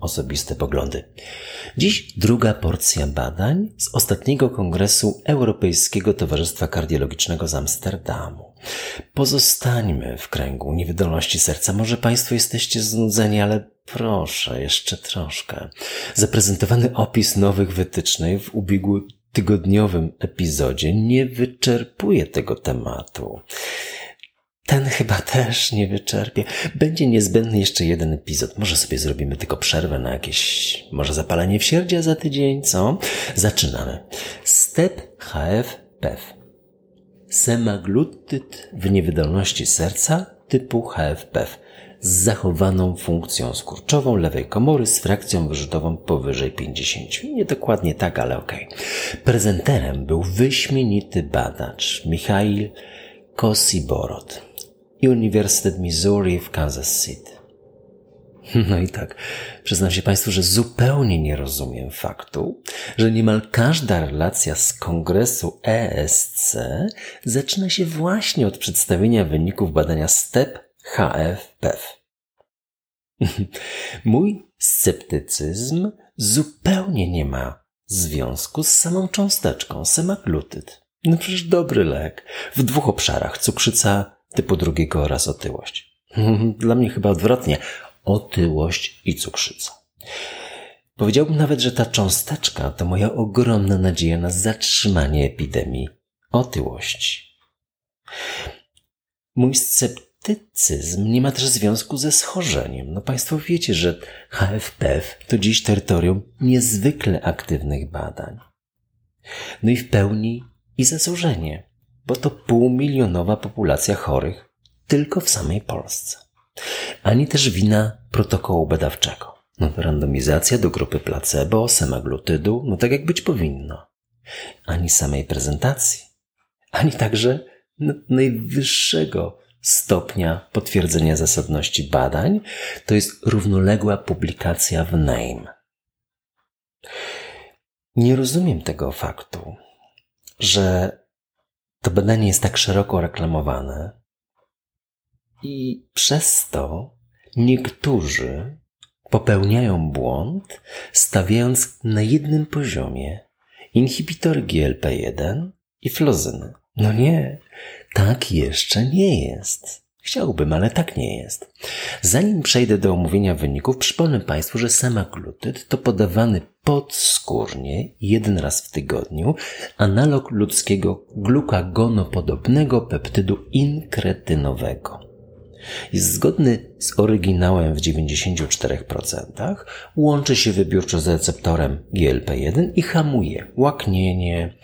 osobiste poglądy. Dziś druga porcja badań z ostatniego kongresu Europejskiego Towarzystwa Kardiologicznego z Amsterdamu. Pozostańmy w kręgu niewydolności serca. Może Państwo jesteście znudzeni, ale proszę, jeszcze troszkę. Zaprezentowany opis nowych wytycznych w ubiegłym tygodniowym epizodzie nie wyczerpuje tego tematu. Ten chyba też nie wyczerpie. Będzie niezbędny jeszcze jeden epizod. Może sobie zrobimy tylko przerwę na jakieś, może zapalenie wsierdzia za tydzień, co? Zaczynamy. Step HF-PEF. Semaglutyd w niewydolności serca typu HF-PEF z zachowaną funkcją skurczową lewej komory z frakcją wyrzutową powyżej 50. Nie dokładnie tak, ale okej. Okay. Prezenterem był wyśmienity badacz Michail Kosiborod Uniwersytet Missouri w Kansas City. No i tak, przyznam się Państwu, że zupełnie nie rozumiem faktu, że niemal każda relacja z kongresu ESC zaczyna się właśnie od przedstawienia wyników badania STEP HF-PEF. Mój sceptycyzm zupełnie nie ma związku z samą cząsteczką semaglutyd. No przecież dobry lek w dwóch obszarach, cukrzyca typu drugiego oraz otyłość. Dla mnie chyba odwrotnie. Otyłość i cukrzyca. Powiedziałbym nawet, że ta cząsteczka to moja ogromna nadzieja na zatrzymanie epidemii otyłości. Mój sceptycyzm nie ma też związku ze schorzeniem. No Państwo wiecie, że HFPF to dziś terytorium niezwykle aktywnych badań. No i w pełni i zasłużenie bo to półmilionowa populacja chorych tylko w samej Polsce. Ani też wina protokołu badawczego. No, randomizacja do grupy placebo, semaglutydu, no tak jak być powinno. Ani samej prezentacji, ani także no, najwyższego stopnia potwierdzenia zasadności badań, to jest równoległa publikacja w NAME. Nie rozumiem tego faktu, że to badanie jest tak szeroko reklamowane i przez to niektórzy popełniają błąd, stawiając na jednym poziomie inhibitory GLP-1 i flozyny. No nie, tak jeszcze nie jest. Chciałbym, ale tak nie jest. Zanim przejdę do omówienia wyników, przypomnę Państwu, że semaglutyd to podawany podskórnie jeden raz w tygodniu analog ludzkiego glukagonopodobnego peptydu inkretynowego. Jest zgodny z oryginałem w 94%, łączy się wybiórczo z receptorem GLP-1 i hamuje łaknienie,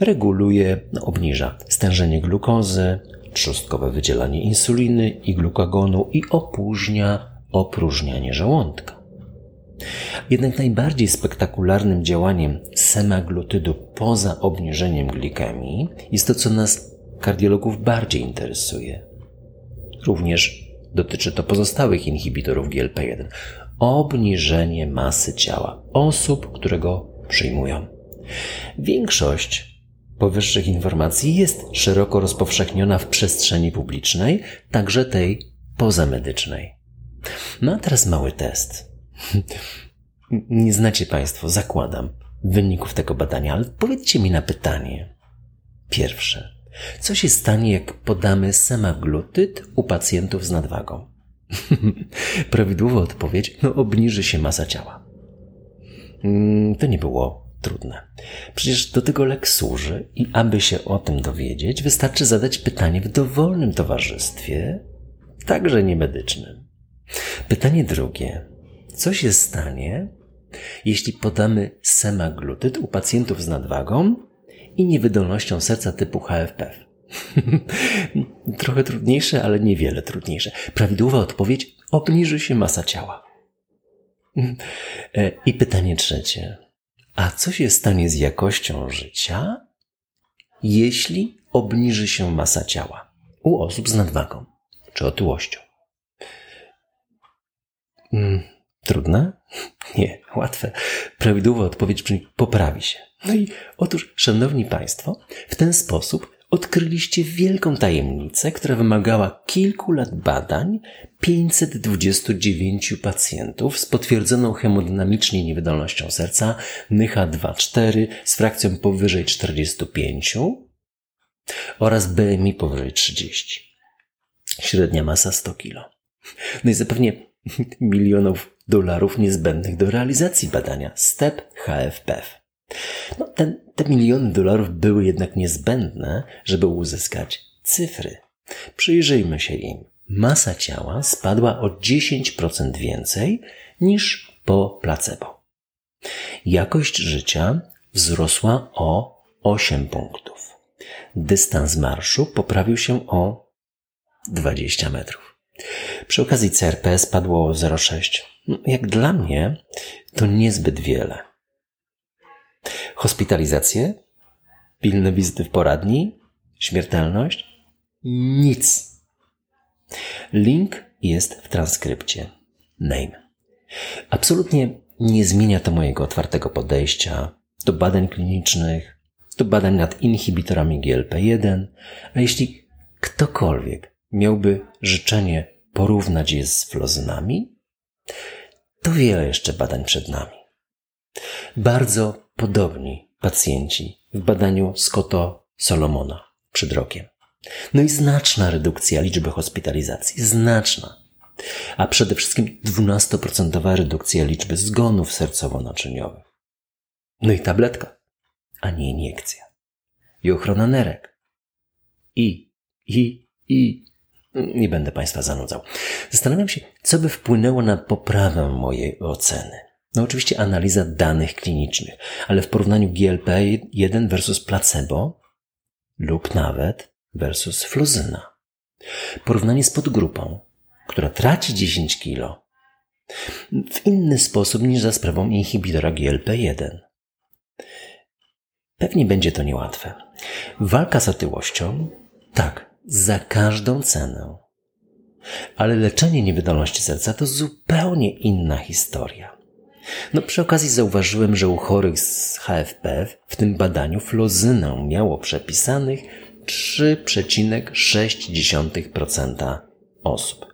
reguluje, no, obniża stężenie glukozy, trzustkowe wydzielanie insuliny i glukagonu i opóźnia opróżnianie żołądka. Jednak najbardziej spektakularnym działaniem semaglutydu poza obniżeniem glikemii jest to, co nas kardiologów bardziej interesuje. Również dotyczy to pozostałych inhibitorów GLP-1. Obniżenie masy ciała osób, które go przyjmują. Większość powyższych informacji jest szeroko rozpowszechniona w przestrzeni publicznej, także tej pozamedycznej. No a teraz mały test. Nie znacie Państwo, zakładam, wyników tego badania, ale powiedzcie mi na pytanie. Pierwsze. Co się stanie, jak podamy semaglutyd u pacjentów z nadwagą? Prawidłowa odpowiedź, no obniży się masa ciała. Mm, to nie było trudne. Przecież do tego lek służy i aby się o tym dowiedzieć, wystarczy zadać pytanie w dowolnym towarzystwie, także niemedycznym. Pytanie drugie. Co się stanie, jeśli podamy semaglutyd u pacjentów z nadwagą i niewydolnością serca typu HFPF? Trochę trudniejsze, ale niewiele trudniejsze. Prawidłowa odpowiedź obniży się masa ciała. E, I pytanie trzecie. A co się stanie z jakością życia, jeśli obniży się masa ciała u osób z nadwagą czy otyłością? Mm, trudne? Nie, łatwe. Prawidłowa odpowiedź brzmi poprawi się. No i otóż, szanowni Państwo, w ten sposób odkryliście wielką tajemnicę, która wymagała kilku lat badań 529 pacjentów z potwierdzoną hemodynamicznie niewydolnością serca NYHA 2-4 z frakcją powyżej 45 oraz BMI powyżej 30. Średnia masa 100 kg. No i zapewnie milionów dolarów niezbędnych do realizacji badania STEP HFPF. No, ten, te miliony dolarów były jednak niezbędne, żeby uzyskać cyfry. Przyjrzyjmy się im. Masa ciała spadła o 10% więcej niż po placebo. Jakość życia wzrosła o 8 punktów. Dystans marszu poprawił się o 20 metrów. Przy okazji CRP spadło o 0,6. No, jak dla mnie to niezbyt wiele. Hospitalizacje? Pilne wizyty w poradni? Śmiertelność? Nic. Link jest w transkrypcie. Name. Absolutnie nie zmienia to mojego otwartego podejścia do badań klinicznych, do badań nad inhibitorami GLP-1, a jeśli ktokolwiek miałby życzenie porównać je z flozynami, to wiele jeszcze badań przed nami. Bardzo podobni pacjenci w badaniu Scotto Solomona przed rokiem. No i znaczna redukcja liczby hospitalizacji, znaczna. A przede wszystkim 12% redukcja liczby zgonów sercowo-naczyniowych. No i tabletka, a nie iniekcja. I ochrona nerek. I, i, i. Nie będę Państwa zanudzał. Zastanawiam się, co by wpłynęło na poprawę mojej oceny. No oczywiście analiza danych klinicznych, ale w porównaniu GLP-1 versus placebo lub nawet versus fluzyna. Porównanie z podgrupą, która traci 10 kg w inny sposób niż za sprawą inhibitora GLP-1. Pewnie będzie to niełatwe. Walka z otyłością? Tak, za każdą cenę. Ale leczenie niewydolności serca to zupełnie inna historia. No przy okazji zauważyłem, że u chorych z HFP w tym badaniu flozynę miało przepisanych 3,6% osób.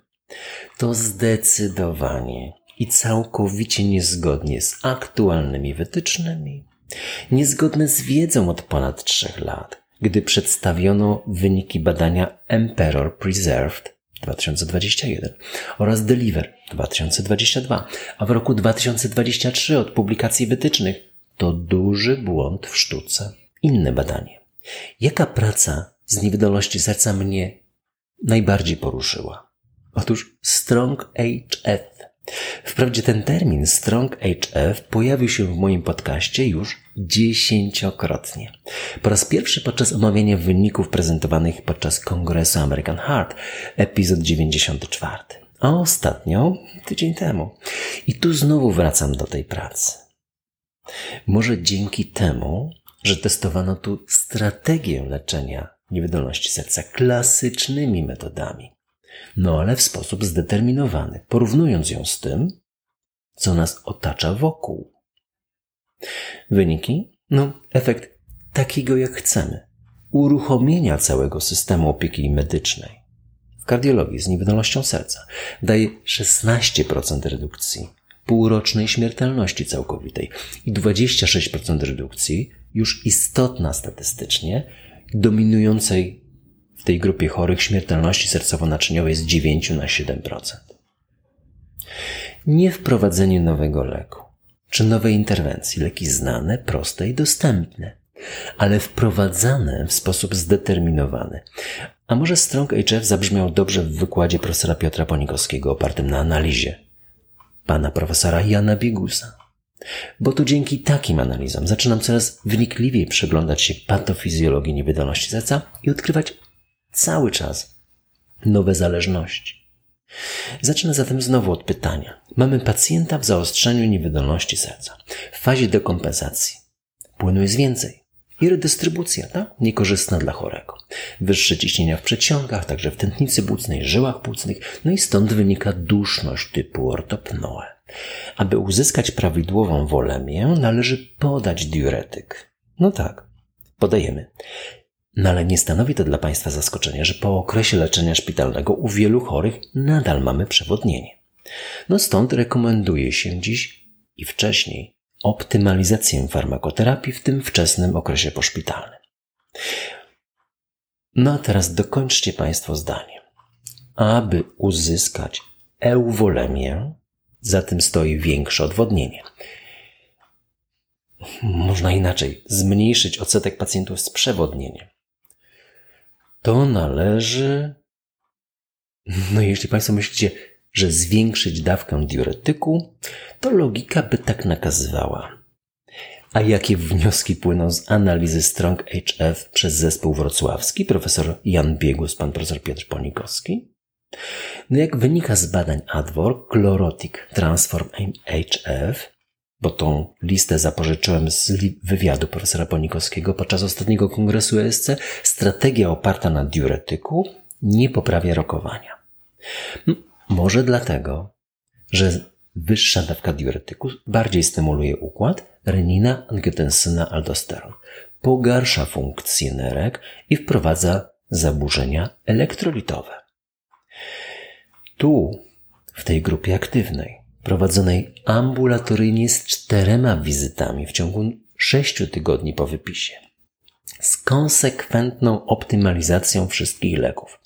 To zdecydowanie i całkowicie niezgodnie z aktualnymi wytycznymi, niezgodne z wiedzą od ponad 3 lat, gdy przedstawiono wyniki badania Emperor Preserved 2021 oraz Deliver 2022, a w roku 2023 od publikacji wytycznych to duży błąd w sztuce. Inne badanie. Jaka praca z niewydolności serca mnie najbardziej poruszyła? Otóż Strong HF. Wprawdzie ten termin Strong HF pojawił się w moim podcaście już dziesięciokrotnie. Po raz pierwszy podczas omawiania wyników prezentowanych podczas Kongresu American Heart, epizod 94, a ostatnio tydzień temu. I tu znowu wracam do tej pracy. Może dzięki temu, że testowano tu strategię leczenia niewydolności serca klasycznymi metodami, no ale w sposób zdeterminowany, porównując ją z tym, co nas otacza wokół. Wyniki? No, efekt takiego jak chcemy. Uruchomienia całego systemu opieki medycznej. W kardiologii z niewydolnością serca daje 16% redukcji półrocznej śmiertelności całkowitej i 26% redukcji, już istotna statystycznie, dominującej w tej grupie chorych śmiertelności sercowo-naczyniowej z 9 na 7%. Nie wprowadzenie nowego leku czy nowej interwencji, leki znane, proste i dostępne, ale wprowadzane w sposób zdeterminowany. A może Strong HF zabrzmiał dobrze w wykładzie profesora Piotra Ponikowskiego opartym na analizie pana profesora Jana Bigusa. Bo to dzięki takim analizom zaczynam coraz wnikliwiej przyglądać się patofizjologii niewydolności serca i odkrywać cały czas nowe zależności. Zacznę zatem znowu od pytania. Mamy pacjenta w zaostrzeniu niewydolności serca, w fazie dekompensacji. Płynu jest więcej, i redystrybucja, tak? Niekorzystna dla chorego. Wyższe ciśnienia w przedsionkach, także w tętnicy płucnej, żyłach płucnych, no i stąd wynika duszność typu ortopnoe. Aby uzyskać prawidłową wolemię, należy podać diuretyk. No tak, podajemy. No ale nie stanowi to dla Państwa zaskoczenia, że po okresie leczenia szpitalnego u wielu chorych nadal mamy przewodnienie. No stąd rekomenduje się dziś i wcześniej optymalizację farmakoterapii w tym wczesnym okresie poszpitalnym. No a teraz dokończcie Państwo zdanie. Aby uzyskać euwolemię, za tym stoi większe odwodnienie. Można inaczej zmniejszyć odsetek pacjentów z przewodnieniem. To należy. No, jeśli Państwo myślicie, że zwiększyć dawkę diuretyku, to logika by tak nakazywała. A jakie wnioski płyną z analizy Strong HF przez zespół wrocławski, profesor Jan Biegus, pan profesor Piotr Ponikowski? No jak wynika z badań ADWOR, Chlorotic Transform HF, bo tą listę zapożyczyłem z wywiadu profesora Ponikowskiego podczas ostatniego kongresu ESC, strategia oparta na diuretyku nie poprawia rokowania. Może dlatego, że wyższa dawka diuretyku bardziej stymuluje układ renina, angiotensyna, aldosteron, pogarsza funkcję nerek i wprowadza zaburzenia elektrolitowe. Tu, w tej grupie aktywnej, prowadzonej ambulatoryjnie z czterema wizytami w ciągu sześciu tygodni po wypisie, z konsekwentną optymalizacją wszystkich leków,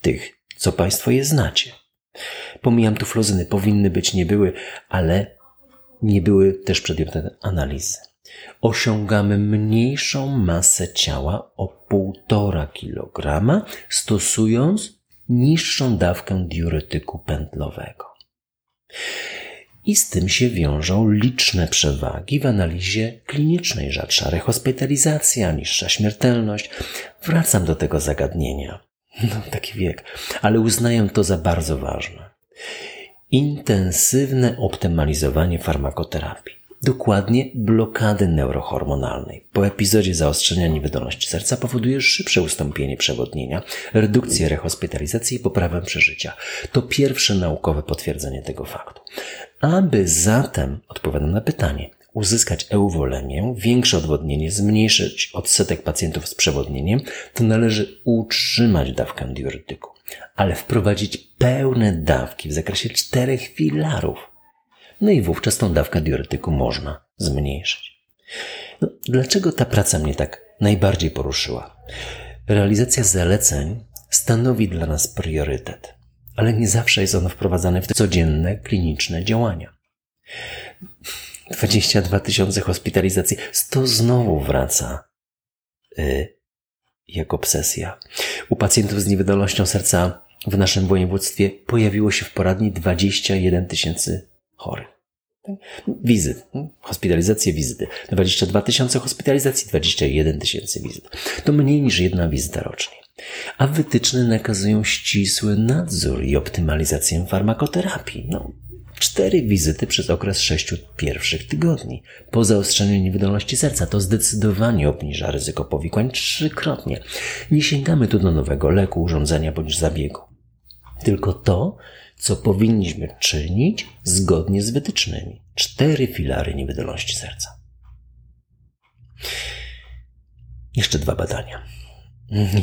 tych, co Państwo je znacie – Pomijam tu flozyny, powinny być, nie były, ale nie były też przedmiotem analizy. Osiągamy mniejszą masę ciała o 1,5 kg, stosując niższą dawkę diuretyku pętlowego. I z tym się wiążą liczne przewagi w analizie klinicznej, rzadsza rehospitalizacja, niższa śmiertelność. Wracam do tego zagadnienia. No, taki wiek. Ale uznaję to za bardzo ważne. Intensywne optymalizowanie farmakoterapii. Dokładnie blokady neurohormonalnej. Po epizodzie zaostrzenia niewydolności serca powoduje szybsze ustąpienie przewodnienia, redukcję rehospitalizacji i poprawę przeżycia. To pierwsze naukowe potwierdzenie tego faktu. Aby zatem, odpowiadam na pytanie, uzyskać euwolemię, większe odwodnienie, zmniejszyć odsetek pacjentów z przewodnieniem, to należy utrzymać dawkę diuretyku, ale wprowadzić pełne dawki w zakresie czterech filarów. No i wówczas tą dawkę diuretyku można zmniejszyć. No, dlaczego ta praca mnie tak najbardziej poruszyła? Realizacja zaleceń stanowi dla nas priorytet, ale nie zawsze jest ono wprowadzane w codzienne kliniczne działania. 22 tysiące hospitalizacji. To znowu wraca yy, jak obsesja. U pacjentów z niewydolnością serca w naszym województwie pojawiło się w poradni 21 tysięcy chorych. Wizyt, hospitalizacje, wizyty. 22 tysiące hospitalizacji, 21 tysięcy wizyt. To mniej niż jedna wizyta rocznie. A wytyczne nakazują ścisły nadzór i optymalizację farmakoterapii. No, cztery wizyty przez okres sześciu pierwszych tygodni. Po zaostrzeniu niewydolności serca to zdecydowanie obniża ryzyko powikłań trzykrotnie. Nie sięgamy tu do nowego leku, urządzenia bądź zabiegu. Tylko to, co powinniśmy czynić zgodnie z wytycznymi. Cztery filary niewydolności serca. Jeszcze dwa badania.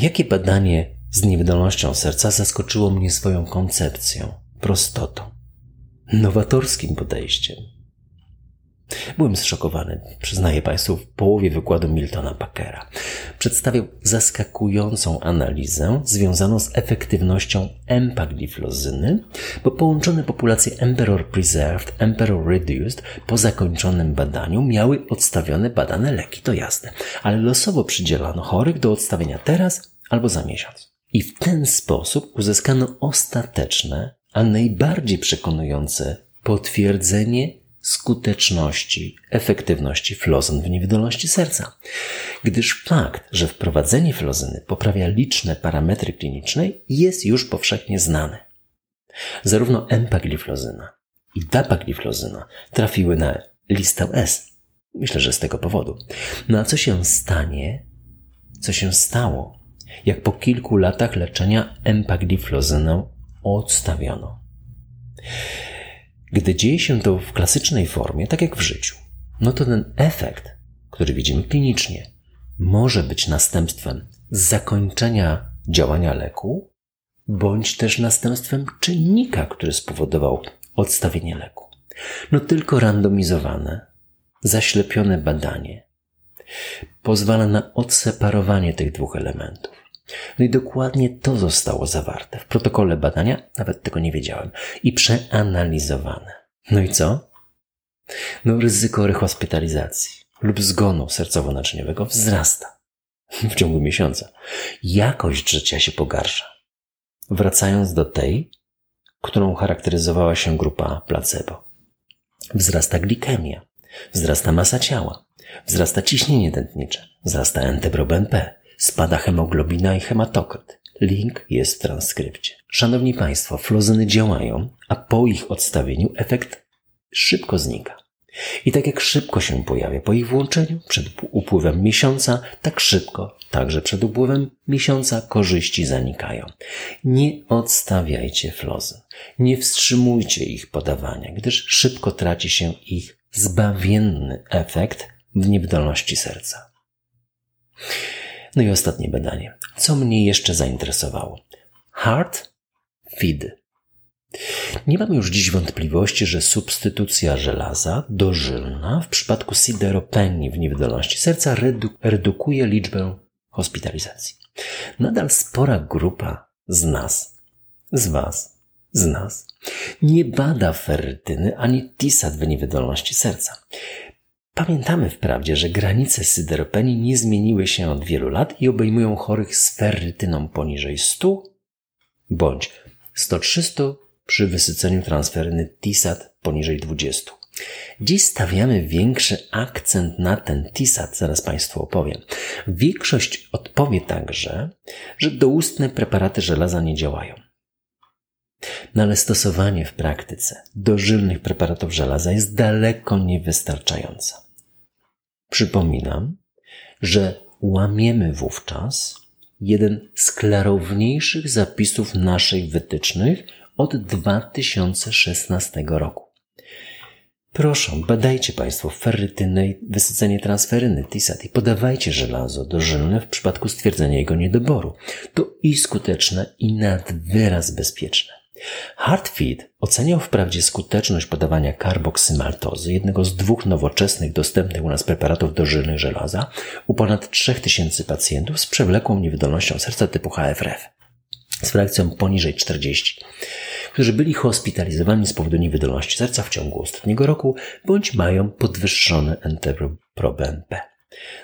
Jakie badanie z niewydolnością serca zaskoczyło mnie swoją koncepcją, prostotą? nowatorskim podejściem. Byłem zszokowany, przyznaję Państwu, w połowie wykładu Miltona Packera. Przedstawiał zaskakującą analizę związaną z efektywnością empagliflozyny, bo połączone populacje Emperor Preserved, Emperor Reduced po zakończonym badaniu miały odstawione badane leki, to jasne, ale losowo przydzielano chorych do odstawienia teraz albo za miesiąc. I w ten sposób uzyskano ostateczne a najbardziej przekonujące potwierdzenie skuteczności, efektywności flozyn w niewydolności serca. Gdyż fakt, że wprowadzenie flozyny poprawia liczne parametry kliniczne jest już powszechnie znany. Zarówno empagliflozyna i dapagliflozyna trafiły na listę S Myślę, że z tego powodu. No a co się stanie? Co się stało, jak po kilku latach leczenia empagliflozyną odstawiono? Gdy dzieje się to w klasycznej formie, tak jak w życiu, no to ten efekt, który widzimy klinicznie, może być następstwem zakończenia działania leku, bądź też następstwem czynnika, który spowodował odstawienie leku. No tylko randomizowane, zaślepione badanie pozwala na odseparowanie tych dwóch elementów. No i dokładnie to zostało zawarte w protokole badania, nawet tego nie wiedziałem, i przeanalizowane. No i co? No ryzyko rehospitalizacji lub zgonu sercowo-naczyniowego wzrasta w ciągu miesiąca. Jakość życia się pogarsza. Wracając do tej, którą charakteryzowała się grupa placebo. Wzrasta glikemia, wzrasta masa ciała, wzrasta ciśnienie tętnicze, wzrasta NT-proBNP, spada hemoglobina i hematokryt. Link jest w transkrypcie. Szanowni Państwo, flozyny działają, a po ich odstawieniu efekt szybko znika. I tak jak szybko się pojawia po ich włączeniu, przed upływem miesiąca, tak szybko, także przed upływem miesiąca korzyści zanikają. Nie odstawiajcie flozy. Nie wstrzymujcie ich podawania, gdyż szybko traci się ich zbawienny efekt w niewydolności serca. No i ostatnie badanie. Co mnie jeszcze zainteresowało? Heart Feed nie mam już dziś wątpliwości, że substytucja żelaza dożylna w przypadku sideropenii w niewydolności serca redu redukuje liczbę hospitalizacji. Nadal spora grupa z nas, z Was, z nas, nie bada ferrytyny ani tisat w niewydolności serca. Pamiętamy wprawdzie, że granice syderopenii nie zmieniły się od wielu lat i obejmują chorych z ferrytyną poniżej 100 bądź 103 przy wysyceniu transferyny TISAT poniżej 20. Dziś stawiamy większy akcent na ten TISAT, zaraz Państwu opowiem. Większość odpowie także, że doustne preparaty żelaza nie działają. No ale stosowanie w praktyce dożylnych preparatów żelaza jest daleko niewystarczające. Przypominam, że łamiemy wówczas jeden z klarowniejszych zapisów naszych wytycznych od 2016 roku. Proszę, badajcie Państwo ferrytynę i wysycenie transferyny TISAT i podawajcie żelazo dożylne w przypadku stwierdzenia jego niedoboru. To i skuteczne, i nad wyraz bezpieczne. Hartfeed oceniał wprawdzie skuteczność podawania karboksymaltozy, jednego z dwóch nowoczesnych dostępnych u nas preparatów dożylnych żelaza, u ponad 3000 pacjentów z przewlekłą niewydolnością serca typu HFrF z frakcją poniżej 40, którzy byli hospitalizowani z powodu niewydolności serca w ciągu ostatniego roku, bądź mają podwyższone NT-proBNP.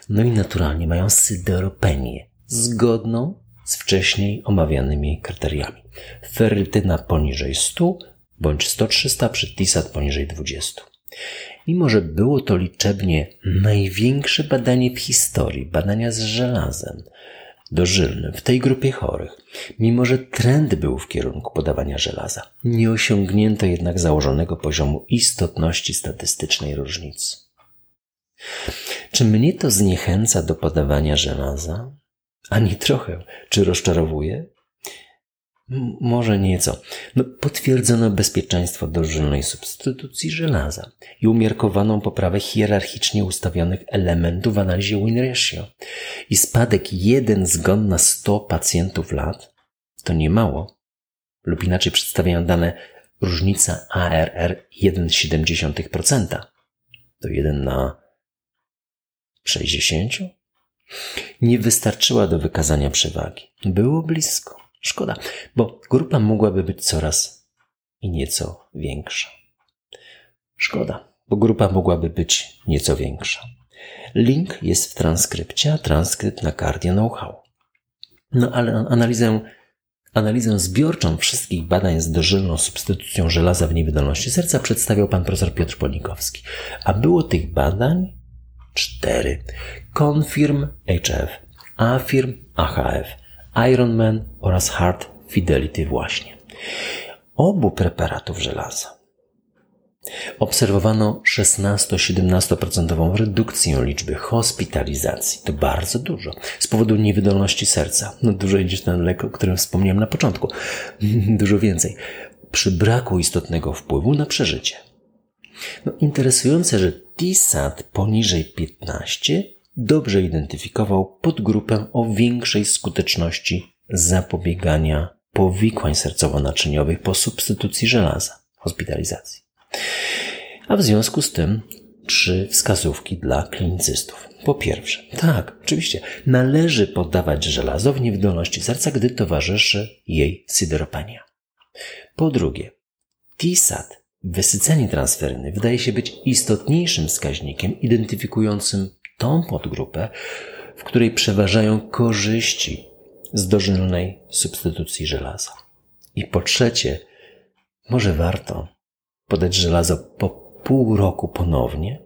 No i naturalnie mają syderopenię, zgodną z wcześniej omawianymi kryteriami. Ferrytyna poniżej 100 bądź 100-300 przy TISAT poniżej 20. Mimo, że było to liczebnie największe badanie w historii, badania z żelazem, dożylnym w tej grupie chorych, mimo że trend był w kierunku podawania żelaza. Nie osiągnięto jednak założonego poziomu istotności statystycznej różnicy. Czy mnie to zniechęca do podawania żelaza? Ani trochę. Czy rozczarowuje? Może nieco. No, potwierdzono bezpieczeństwo dożylnej substytucji żelaza i umiarkowaną poprawę hierarchicznie ustawionych elementów w analizie win ratio. I spadek 1 zgon na 100 pacjentów lat to nie mało. Lub inaczej przedstawiają dane różnica ARR 1,7%. To 1 na 60? Nie wystarczyła do wykazania przewagi. Było blisko. Szkoda, bo grupa mogłaby być coraz i nieco większa. Szkoda, bo grupa mogłaby być nieco większa. Link jest w transkrypcie, a transkrypt na Cardio Know-how. No ale analizę, analizę zbiorczą wszystkich badań z dożylną substytucją żelaza w niewydolności serca przedstawiał pan profesor Piotr Ponikowski. A było tych badań cztery. Confirm HF, Affirm AHF, Ironman oraz Hard Fidelity właśnie. Obu preparatów żelaza Obserwowano 16-17% redukcję liczby hospitalizacji. To bardzo dużo. Z powodu niewydolności serca. No dużo idziesz ten lek, o którym wspomniałem na początku. dużo więcej. Przy braku istotnego wpływu na przeżycie. No, interesujące, że TISAT poniżej 15 dobrze identyfikował podgrupę o większej skuteczności zapobiegania powikłań sercowo-naczyniowych po substytucji żelaza, hospitalizacji. A w związku z tym trzy wskazówki dla klinicystów. Po pierwsze, tak, oczywiście, należy podawać żelazo w niewydolności serca, gdy towarzyszy jej syderopenia. Po drugie, TISAT, wysycenie transferyny, wydaje się być istotniejszym wskaźnikiem identyfikującym tą podgrupę, w której przeważają korzyści z dożylnej substytucji żelaza. I po trzecie, może warto podać żelazo po pół roku ponownie,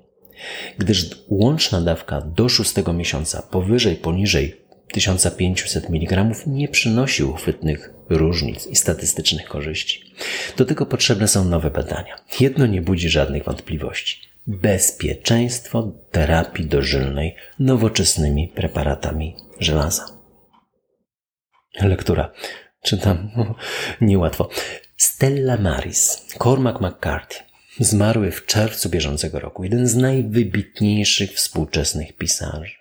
gdyż łączna dawka do szóstego miesiąca powyżej, poniżej 1500 mg nie przynosi uchwytnych różnic i statystycznych korzyści. Do tego potrzebne są nowe badania. Jedno nie budzi żadnych wątpliwości. Bezpieczeństwo terapii dożylnej nowoczesnymi preparatami żelaza. Lektura. Czytam niełatwo. Stella Maris, Cormac McCarthy, zmarły w czerwcu bieżącego roku, jeden z najwybitniejszych współczesnych pisarzy.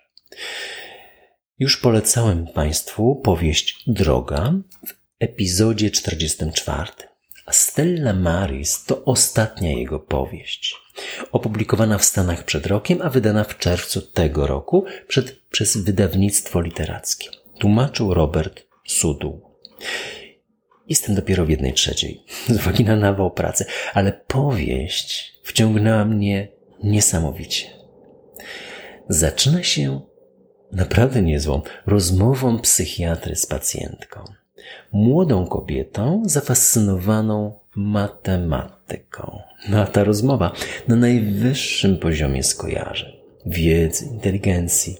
Już polecałem Państwu powieść Droga w epizodzie 44. A Stella Maris to ostatnia jego powieść. Opublikowana w Stanach przed rokiem, a wydana w czerwcu tego roku przed, przez wydawnictwo literackie. Tłumaczył Robert Sudół. Jestem dopiero w jednej trzeciej, z uwagi na nawał pracy, ale powieść wciągnęła mnie niesamowicie. Zaczyna się naprawdę niezłą rozmową psychiatry z pacjentką. Młodą kobietą zafascynowaną matematyką. No a ta rozmowa na najwyższym poziomie skojarzeń, wiedzy, inteligencji,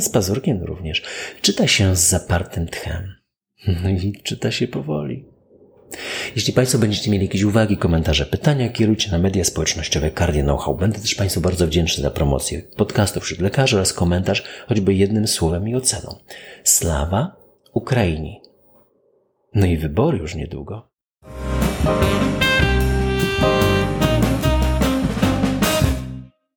z pazurkiem również, czyta się z zapartym tchem. No i czyta się powoli. Jeśli Państwo będziecie mieli jakieś uwagi, komentarze, pytania, kierujcie na media społecznościowe Cardia Know-how. Będę też Państwu bardzo wdzięczny za promocję podcastów wśród lekarzy oraz komentarz, choćby jednym słowem i oceną. Slawa Ukrainii. No i wybory już niedługo.